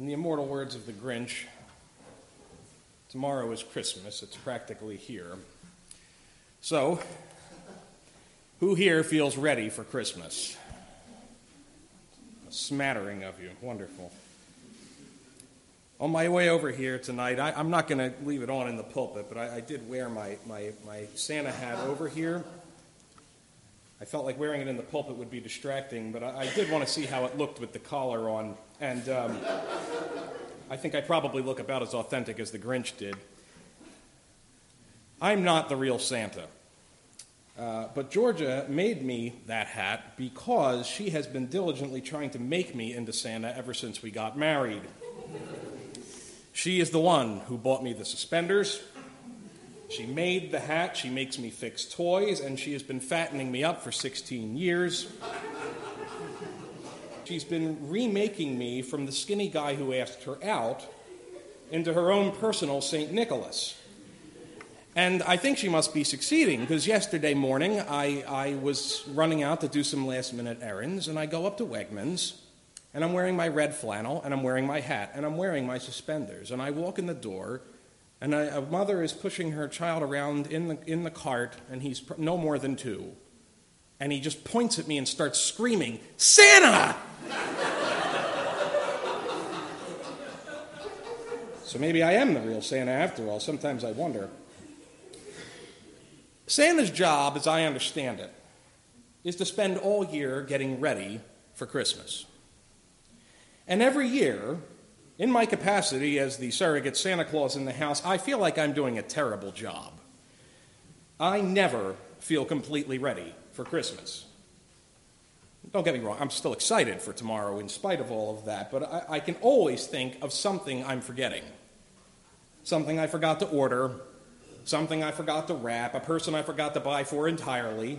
In the immortal words of the Grinch, tomorrow is Christmas. It's practically here. So, who here feels ready for Christmas? A smattering of you. Wonderful. On my way over here tonight, I, am not going to leave it on in the pulpit, but I, I did wear my, my, my Santa hat over here. I felt like wearing it in the pulpit would be distracting, but I, I did want to see how it looked with the collar on. And um, I think I probably look about as authentic as the Grinch did. I'm not the real Santa. Uh, but Georgia made me that hat because she has been diligently trying to make me into Santa ever since we got married. She is the one who bought me the suspenders. She made the hat, she makes me fix toys, and she has been fattening me up for 16 years. She's been remaking me from the skinny guy who asked her out into her own personal St. Nicholas. And I think she must be succeeding because yesterday morning I, I was running out to do some last minute errands, and I go up to Wegmans, and I'm wearing my red flannel, and I'm wearing my hat, and I'm wearing my suspenders. And I walk in the door, and a, a mother is pushing her child around in the, in the cart, and he's pr- no more than two. And he just points at me and starts screaming, Santa! So maybe I am the real Santa after all. Sometimes I wonder. Santa's job, as I understand it, is to spend all year getting ready for Christmas. And every year, in my capacity as the surrogate Santa Claus in the house, I feel like I'm doing a terrible job. I never feel completely ready for Christmas. Don't get me wrong, I'm still excited for tomorrow in spite of all of that, but I, I, can always think of something I'm forgetting. Something I forgot to order, something I forgot to wrap, a person I forgot to buy for entirely,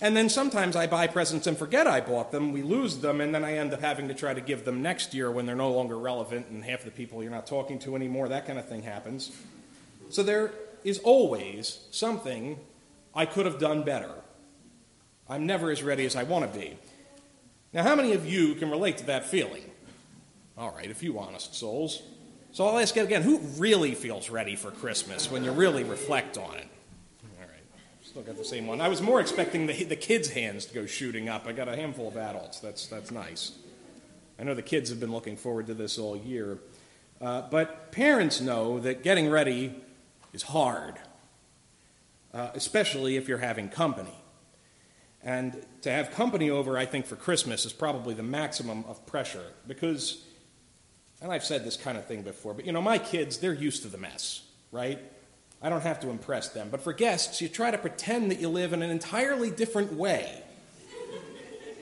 and then sometimes I buy presents and forget I bought them. We lose them, and then I end up having to try to give them next year when they're no longer relevant and half the people you're not talking to anymore. That kind of thing happens. So there is always something I could have done better. I'm never as ready as I want to be. Now, how many of you can relate to that feeling? All right, a few honest souls. So I'll ask again who really feels ready for Christmas when you really reflect on it? All right, still got the same one. I was more expecting the, the kids' hands to go shooting up. I got a handful of adults. That's, that's nice. I know the kids have been looking forward to this all year. Uh, but parents know that getting ready is hard, uh, especially if you're having company. And to have company over, I think, for Christmas is probably the maximum of pressure because, and I've said this kind of thing before, but you know, my kids, they're used to the mess, right? I don't have to impress them. But for guests, you try to pretend that you live in an entirely different way.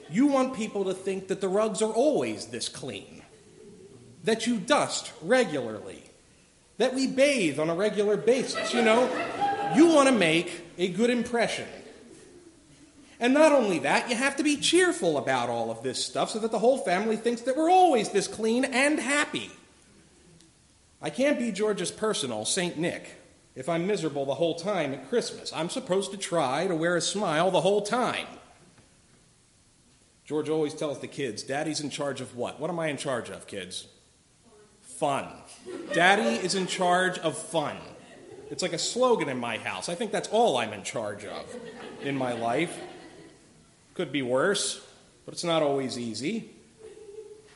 You want people to think that the rugs are always this clean, that you dust regularly, that we bathe on a regular basis. You know, you want to make a good impression. And not only that, you have to be cheerful about all of this stuff so that the whole family thinks that we're always this clean and happy. I can't be George's personal St. Nick if I'm miserable the whole time at Christmas. I'm supposed to try to wear a smile the whole time. George always tells the kids, Daddy's in charge of what? What am I in charge of, kids? Fun. Daddy is in charge of fun. It's like a slogan in my house. I think that's all I'm in charge of in my life. Could be worse, but it's not always easy.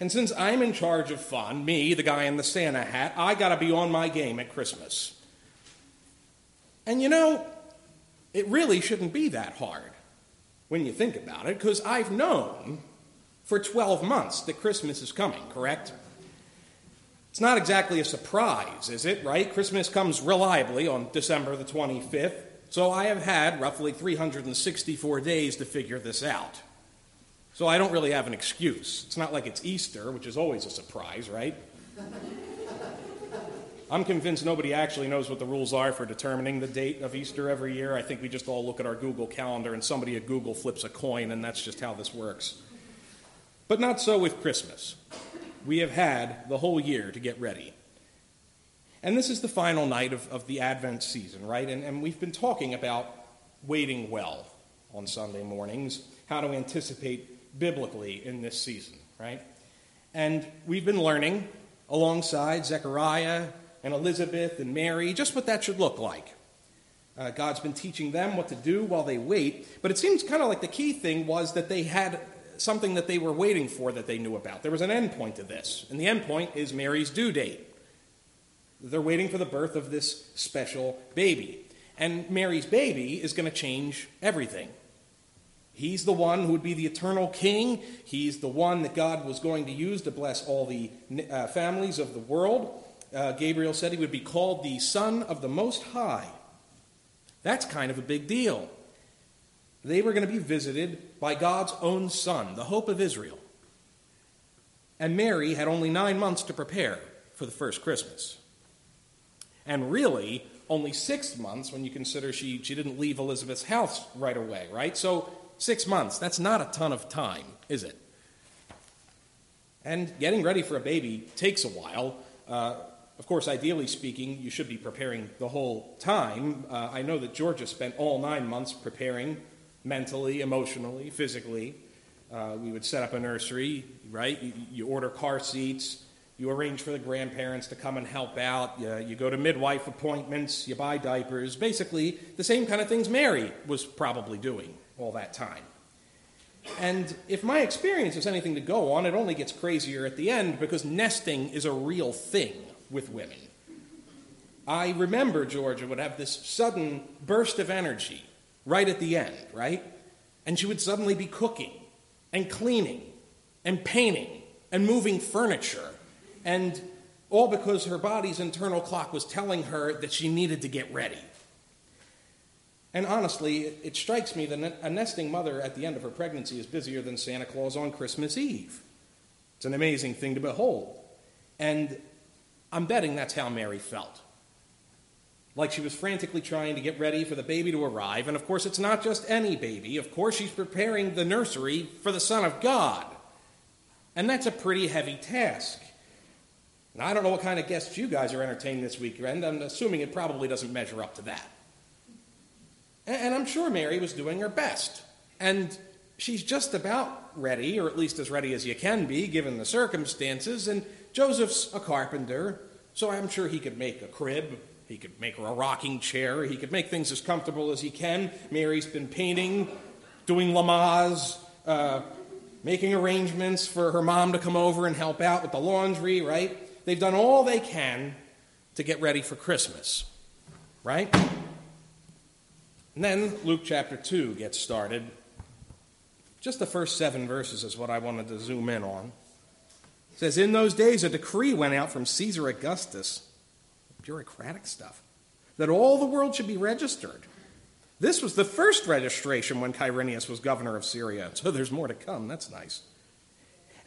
And since I'm in charge of fun, me, the guy in the Santa hat, I got to be on my game at Christmas. And you know, it really shouldn't be that hard when you think about it, because I've known for 12 months that Christmas is coming, correct? It's not exactly a surprise, is it, right? Christmas comes reliably on December the 25th, so I have had roughly 364 days to figure this out. So I don't really have an excuse. It's not like it's Easter, which is always a surprise, right? I'm convinced nobody actually knows what the rules are for determining the date of Easter every year. I think we just all look at our Google calendar and somebody at Google flips a coin, and that's just how this works. But not so with Christmas. We have had the whole year to get ready. And this is the final night of, of the Advent season, right? And, and we've been talking about waiting well on Sunday mornings, how to anticipate biblically in this season, right? And we've been learning alongside Zechariah and Elizabeth and Mary just what that should look like. Uh, God's been teaching them what to do while they wait. But it seems kind of like the key thing was that they had something that they were waiting for that they knew about. There was an end point to this, and the end point is Mary's due date. They're waiting for the birth of this special baby. And Mary's baby is going to change everything. He's the one who would be the eternal king. He's the one that God was going to use to bless all the uh, families of the world. Uh, Gabriel said he would be called the Son of the Most High. That's kind of a big deal. They were going to be visited by God's own Son, the hope of Israel. And Mary had only nine months to prepare for the first Christmas. And really, only six months when you consider she, she didn't leave Elizabeth's house right away, right? So, six months, that's not a ton of time, is it? And getting ready for a baby takes a while. Uh, of course, ideally speaking, you should be preparing the whole time. Uh, I know that Georgia spent all nine months preparing mentally, emotionally, physically. Uh, we would set up a nursery, right? You, you, order car seats, you arrange for the grandparents to come and help out, you, you go to midwife appointments, you buy diapers. Basically, the same kind of things Mary was probably doing all that time. And if my experience is anything to go on, it only gets crazier at the end because nesting is a real thing with women. I remember Georgia would have this sudden burst of energy right at the end, right? And she would suddenly be cooking and cleaning and painting and moving furniture. And all because her body's internal clock was telling her that she needed to get ready. And honestly, it strikes me that a nesting mother at the end of her pregnancy is busier than Santa Claus on Christmas Eve. It's an amazing thing to behold. And I'm betting that's how Mary felt. Like she was frantically trying to get ready for the baby to arrive. And of course, it's not just any baby. Of course, she's preparing the nursery for the Son of God. And that's a pretty heavy task. Now, I don't know what kind of guests you guys are entertaining this weekend. I'm assuming it probably doesn't measure up to that. And I'm sure Mary was doing her best. And she's just about ready, or at least as ready as you can be, given the circumstances. And Joseph's a carpenter, so I'm sure he could make a crib. He could make her a rocking chair. He could make things as comfortable as he can. Mary's been painting, doing Lamaze, uh, making arrangements for her mom to come over and help out with the laundry, right? They've done all they can to get ready for Christmas, right? And then Luke chapter 2 gets started. Just the first seven verses is what I wanted to zoom in on says, In those days, a decree went out from Caesar Augustus, bureaucratic stuff, that all the world should be registered. This was the first registration when Quirinius was governor of Syria, so there's more to come. That's nice.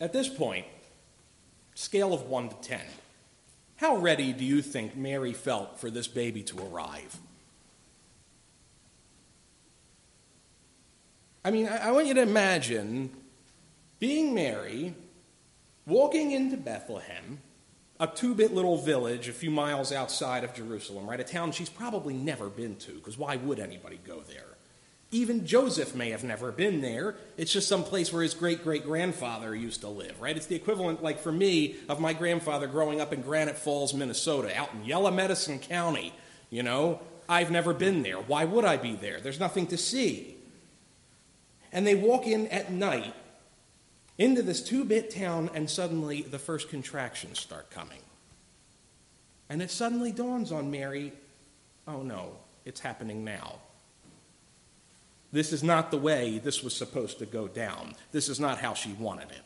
At this point, scale of 1 to 10, how ready do you think Mary felt for this baby to arrive? I mean, I, want you to imagine being Mary, walking into Bethlehem, a two bit little village a few miles outside of Jerusalem, right? A town she's probably never been to, because why would anybody go there? Even Joseph may have never been there. It's just some place where his great great grandfather used to live, right? It's the equivalent, like for me, of my grandfather growing up in Granite Falls, Minnesota, out in Yellow Medicine County. You know, I've never been there. Why would I be there? There's nothing to see. And they walk in at night into this two bit town, and suddenly the first contractions start coming. And it suddenly dawns on Mary oh no, it's happening now. This is not the way this was supposed to go down. This is not how she wanted it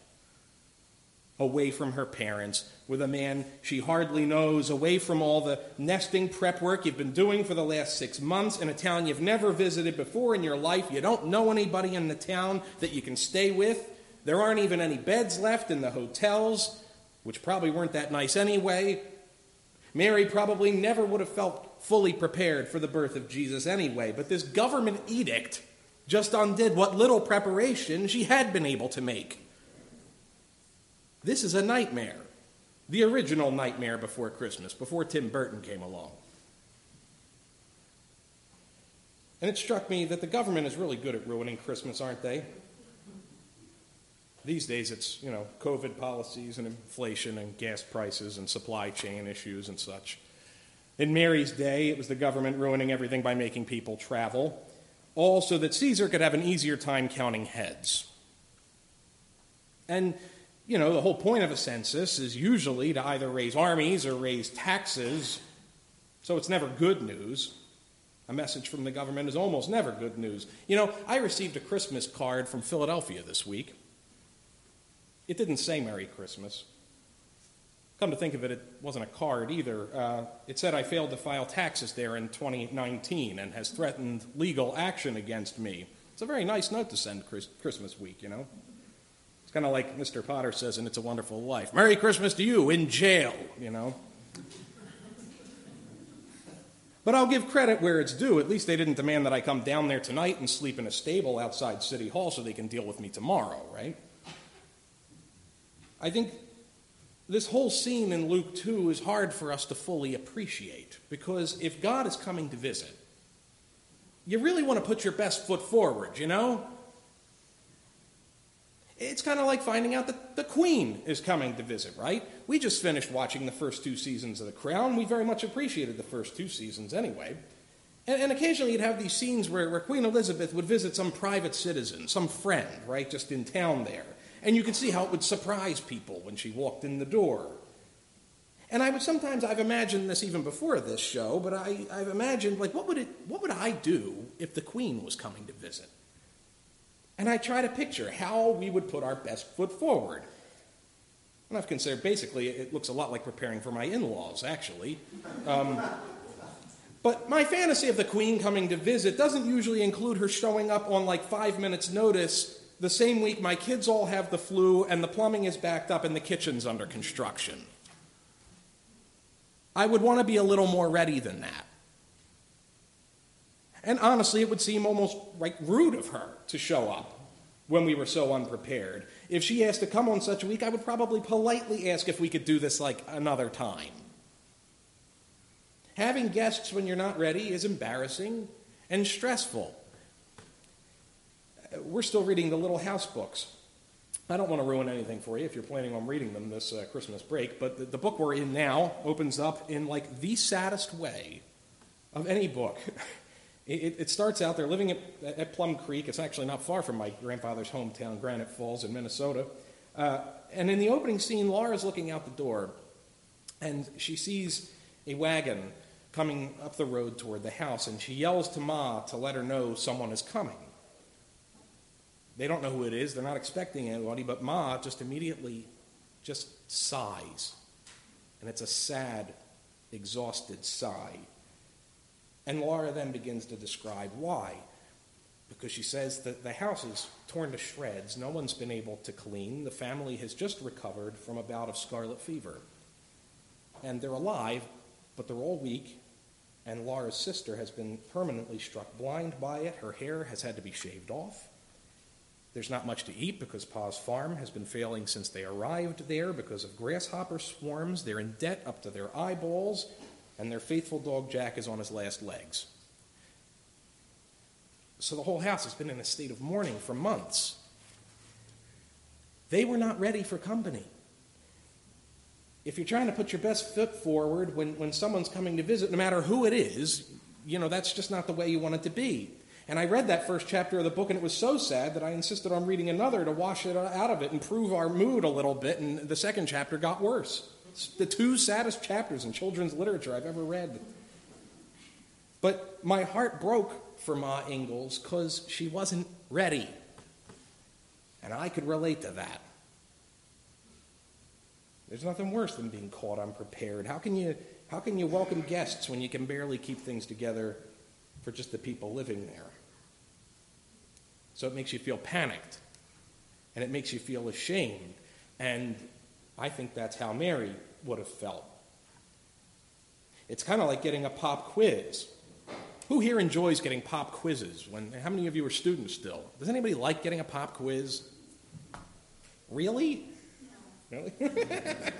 away from her parents, with a man she hardly knows, away from all the nesting prep work you've been doing for the last six months in a town you've never visited before in your life. You don't know anybody in the town that you can stay with. There aren't even any beds left in the hotels, which probably weren't that nice anyway. Mary probably never would have felt fully prepared for the birth of Jesus anyway, but this government edict just undid what little preparation she had been able to make. This is a nightmare. The original nightmare before Christmas, before Tim Burton came along. And it struck me that the government is really good at ruining Christmas, aren't they? These days it's, you know, COVID policies and inflation and gas prices and supply chain issues and such. In Mary's day, it was the government ruining everything by making people travel, all so that Caesar could have an easier time counting heads. And you know, the whole point of a census is usually to either raise armies or raise taxes, so it's never good news. A message from the government is almost never good news. You know, I received a Christmas card from Philadelphia this week. It didn't say Merry Christmas. Come to think of it, it wasn't a card either. Uh, it said I failed to file taxes there in 2019 and has threatened legal action against me. It's a very nice note to send Christmas week, you know It's kind of like Mr. Potter says in It's a Wonderful Life Merry Christmas to you in jail, you know. But I'll give credit where it's due. At least they didn't demand that I come down there tonight and sleep in a stable outside City Hall so they can deal with me tomorrow, right? I think this whole scene in Luke 2 is hard for us to fully appreciate because if God is coming to visit, you really want to put your best foot forward, you know? It's kind of like finding out that the Queen is coming to visit, right? We just finished watching the first two seasons of The Crown. We very much appreciated the first two seasons anyway. And, and occasionally you'd have these scenes where, where Queen Elizabeth would visit some private citizen, some friend, right, just in town there. And you could see how it would surprise people when she walked in the door. And I would sometimes, I've imagined this even before this show, but I, I've imagined, like, what would, it, what would I do if the Queen was coming to visit? And I try to picture how we would put our best foot forward. And I've considered basically it looks a lot like preparing for my in laws, actually. Um, but my fantasy of the queen coming to visit doesn't usually include her showing up on like five minutes' notice the same week my kids all have the flu and the plumbing is backed up and the kitchen's under construction. I would want to be a little more ready than that. And honestly, it would seem almost like rude of her to show up when we were so unprepared. If she asked to come on such a week, I would probably politely ask if we could do this like another time. Having guests when you're not ready is embarrassing and stressful. We're still reading the Little House books. I don't want to ruin anything for you if you're planning on reading them this uh, Christmas break, but the, the book we're in now opens up in like the saddest way of any book. It, it, starts out there living at, at, Plum Creek. It's actually not far from my grandfather's hometown, Granite Falls in Minnesota. Uh, and in the opening scene, Laura's looking out the door, and she sees a wagon coming up the road toward the house, and she yells to Ma to let her know someone is coming. They don't know who it is. They're not expecting anybody, but Ma just immediately just sighs. And it's a sad, exhausted sigh. And Laura then begins to describe why. Because she says that the house is torn to shreds. No one's been able to clean. The family has just recovered from a bout of scarlet fever. And they're alive, but they're all weak. And Laura's sister has been permanently struck blind by it. Her hair has had to be shaved off. There's not much to eat because Pa's farm has been failing since they arrived there because of grasshopper swarms. They're in debt up to their eyeballs and their faithful dog Jack is on his last legs. So the whole house has been in a state of mourning for months. They were not ready for company. If you're trying to put your best foot forward when, when someone's coming to visit, no matter who it is, you know, that's just not the way you want it to be. And I read that first chapter of the book, and it was so sad that I insisted on reading another to wash it out of it, and improve our mood a little bit, and the second chapter got worse. It's the two saddest chapters in children's literature I've ever read. But my heart broke for Ma Ingalls because she wasn't ready. And I could relate to that. There's nothing worse than being caught unprepared. How can you, how can you welcome guests when you can barely keep things together for just the people living there? So it makes you feel panicked. and it makes you feel ashamed. And I think that's how Mary would have felt. It's kind of like getting a pop quiz. Who here enjoys getting pop quizzes? When, how many of you are students still? Does anybody like getting a pop quiz? Really? No. Really?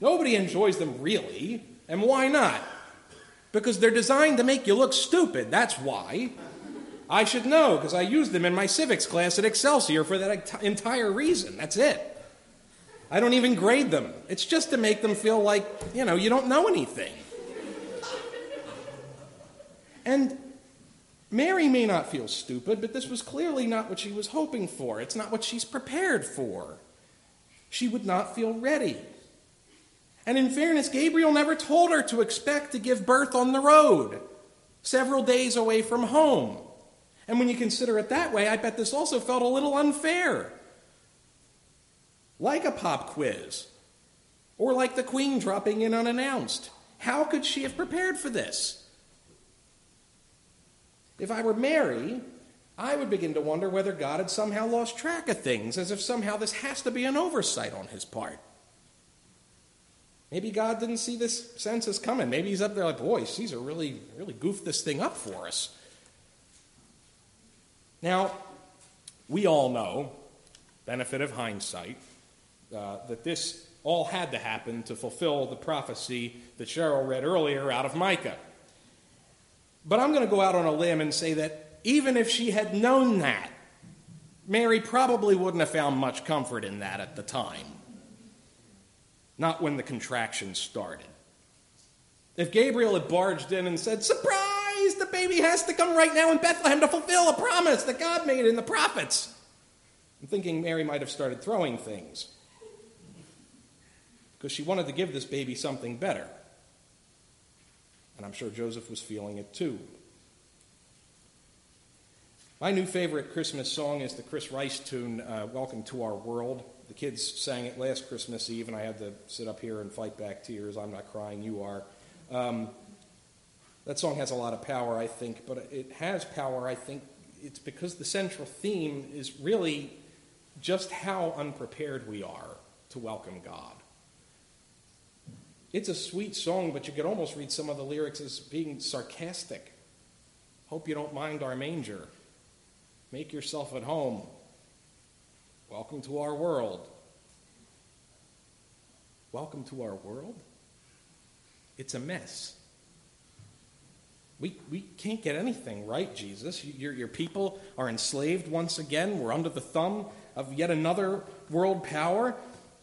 Nobody enjoys them really. And why not? Because they're designed to make you look stupid. That's why. I should know because I used them in my civics class at Excelsior for that entire reason. That's it. I don't even grade them. It's just to make them feel like, you know, you don't know anything. And Mary may not feel stupid, but this was clearly not what she was hoping for. It's not what she's prepared for. She would not feel ready. And in fairness, Gabriel never told her to expect to give birth on the road, several days away from home. And when you consider it that way, I bet this also felt a little unfair. Like a pop quiz, or like the Queen dropping in unannounced. How could she have prepared for this? If I were Mary, I would begin to wonder whether God had somehow lost track of things, as if somehow this has to be an oversight on his part. Maybe God didn't see this census coming. Maybe he's up there like, boy, Caesar really, really goofed this thing up for us. Now, we all know, benefit of hindsight, uh, that this all had to happen to fulfill the prophecy that Cheryl read earlier out of Micah. But I'm going to go out on a limb and say that even if she had known that, Mary probably wouldn't have found much comfort in that at the time not when the contraction started. If Gabriel had barged in and said, Surprise! Baby has to come right now in Bethlehem to fulfill a promise that God made in the prophets. I'm thinking Mary might have started throwing things because she wanted to give this baby something better. And I'm sure Joseph was feeling it too. My new favorite Christmas song is the Chris Rice tune, uh, Welcome to Our World. The kids sang it last Christmas Eve, and I had to sit up here and fight back tears. I'm not crying, you are. Um, that song has a lot of power, I think, but it has power, I think, it's because the central theme is really just how unprepared we are to welcome God. It's a sweet song, but you could almost read some of the lyrics as being sarcastic. Hope you don't mind our manger. Make yourself at home. Welcome to our world. Welcome to our world? It's a mess. We, we can't get anything right, Jesus. Your, your people are enslaved once again. We're under the thumb of yet another world power.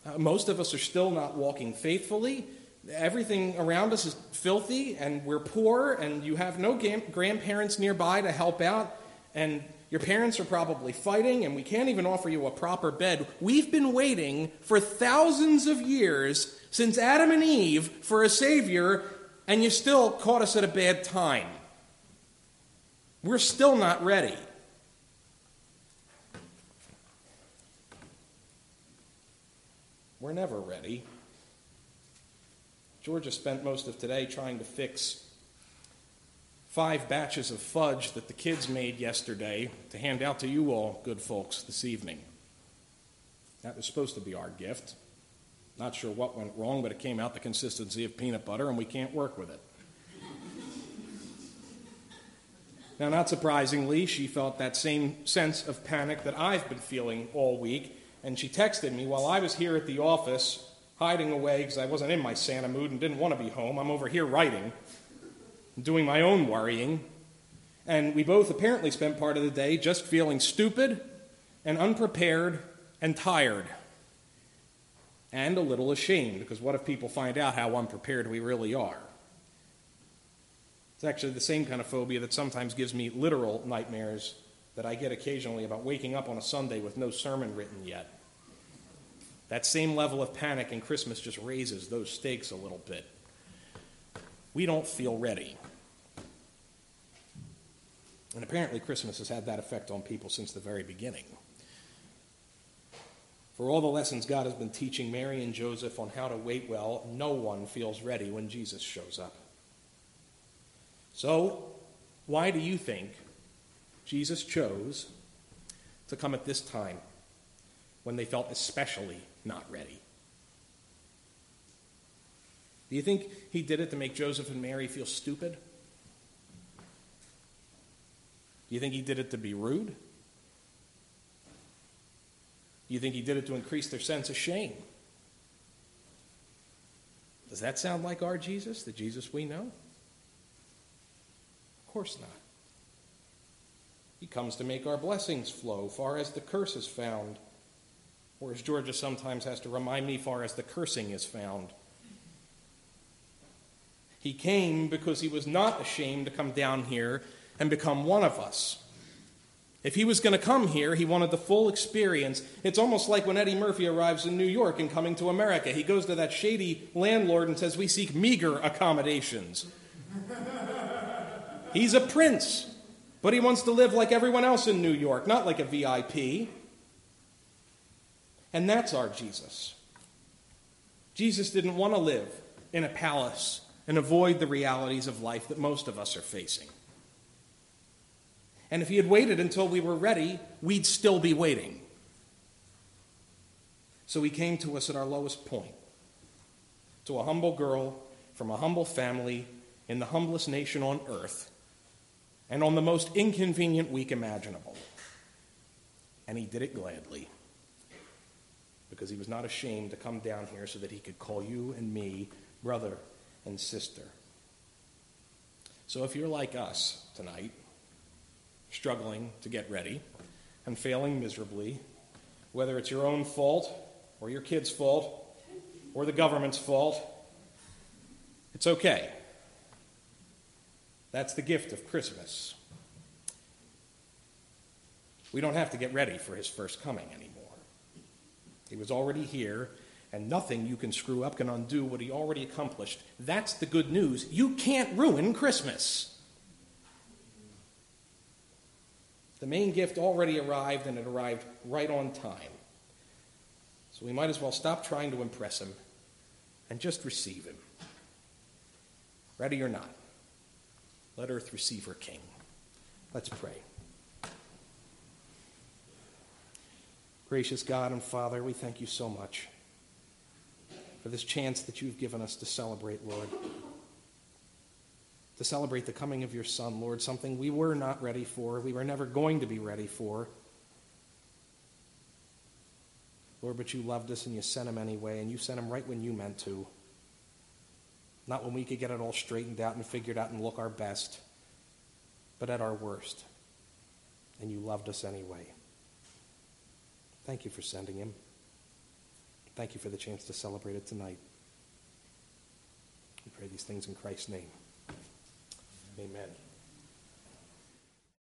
Uh, most of us are still not walking faithfully. Everything around us is filthy, and we're poor, and you have no grandparents nearby to help out. And your parents are probably fighting, and we can't even offer you a proper bed. We've been waiting for thousands of years since Adam and Eve for a Savior, and you still caught us at a bad time. We're still not ready. We're never ready. Georgia spent most of today trying to fix five batches of fudge that the kids made yesterday to hand out to you all, good folks, this evening. That was supposed to be our gift. Not sure what went wrong, but it came out the consistency of peanut butter, and we can't work with it. now, not surprisingly, she felt that same sense of panic that I've been feeling all week, and she texted me while I was here at the office, hiding away because I wasn't in my Santa mood and didn't want to be home. I'm over here writing doing my own worrying, and we both apparently spent part of the day just feeling stupid and unprepared and tired and a little ashamed because what if people find out how unprepared we really are? It's actually the same kind of phobia that sometimes gives me literal nightmares that I get occasionally about waking up on a Sunday with no sermon written yet. That same level of panic in Christmas just raises those stakes a little bit. We don't feel ready. And apparently, Christmas has had that effect on people since the very beginning. For all the lessons God has been teaching Mary and Joseph on how to wait well, no one feels ready when Jesus shows up. So, why do you think Jesus chose to come at this time? when they felt especially not ready. Do you think he did it to make Joseph and Mary feel stupid? Do you think he did it to be rude? You think he did it to increase their sense of shame? Does that sound like our Jesus, the Jesus we know? Of course not. He comes to make our blessings flow far as the curse is found, or as Georgia sometimes has to remind me, far as the cursing is found. He came because he was not ashamed to come down here and become one of us. If he was going to come here, he wanted the full experience. It's almost like when Eddie Murphy arrives in New York and coming to America. He goes to that shady landlord and says, We seek meager accommodations. He's a prince, but he wants to live like everyone else in New York, not like a VIP. And that's our Jesus. Jesus didn't want to live in a palace and avoid the realities of life that most of us are facing. And if he had waited until we were ready, we'd still be waiting. So he came to us at our lowest point to a humble girl from a humble family in the humblest nation on earth and on the most inconvenient week imaginable. And he did it gladly because he was not ashamed to come down here so that he could call you and me brother and sister. So if you're like us tonight, struggling to get ready and failing miserably, whether it's your own fault or your kid's fault or the government's fault, it's okay. That's the gift of Christmas. We don't have to get ready for his first coming anymore. He was already here, and nothing you can screw up can undo what he already accomplished. That's the good news. You can't ruin Christmas. The main gift already arrived, and it arrived right on time. So we might as well stop trying to impress him and just receive him. Ready or not, let earth receive her king. Let's pray. Gracious God and Father, we thank you so much for this chance that you've given us to celebrate, Lord. To celebrate the coming of your Son, Lord, something we were not ready for, we were never going to be ready for. Lord, but you loved us and you sent him anyway, and you sent him right when you meant to. Not when we could get it all straightened out and figured out and look our best, but at our worst. And you loved us anyway. Thank you for sending him. Thank you for the chance to celebrate it tonight. We pray these things in Christ's name. Amen.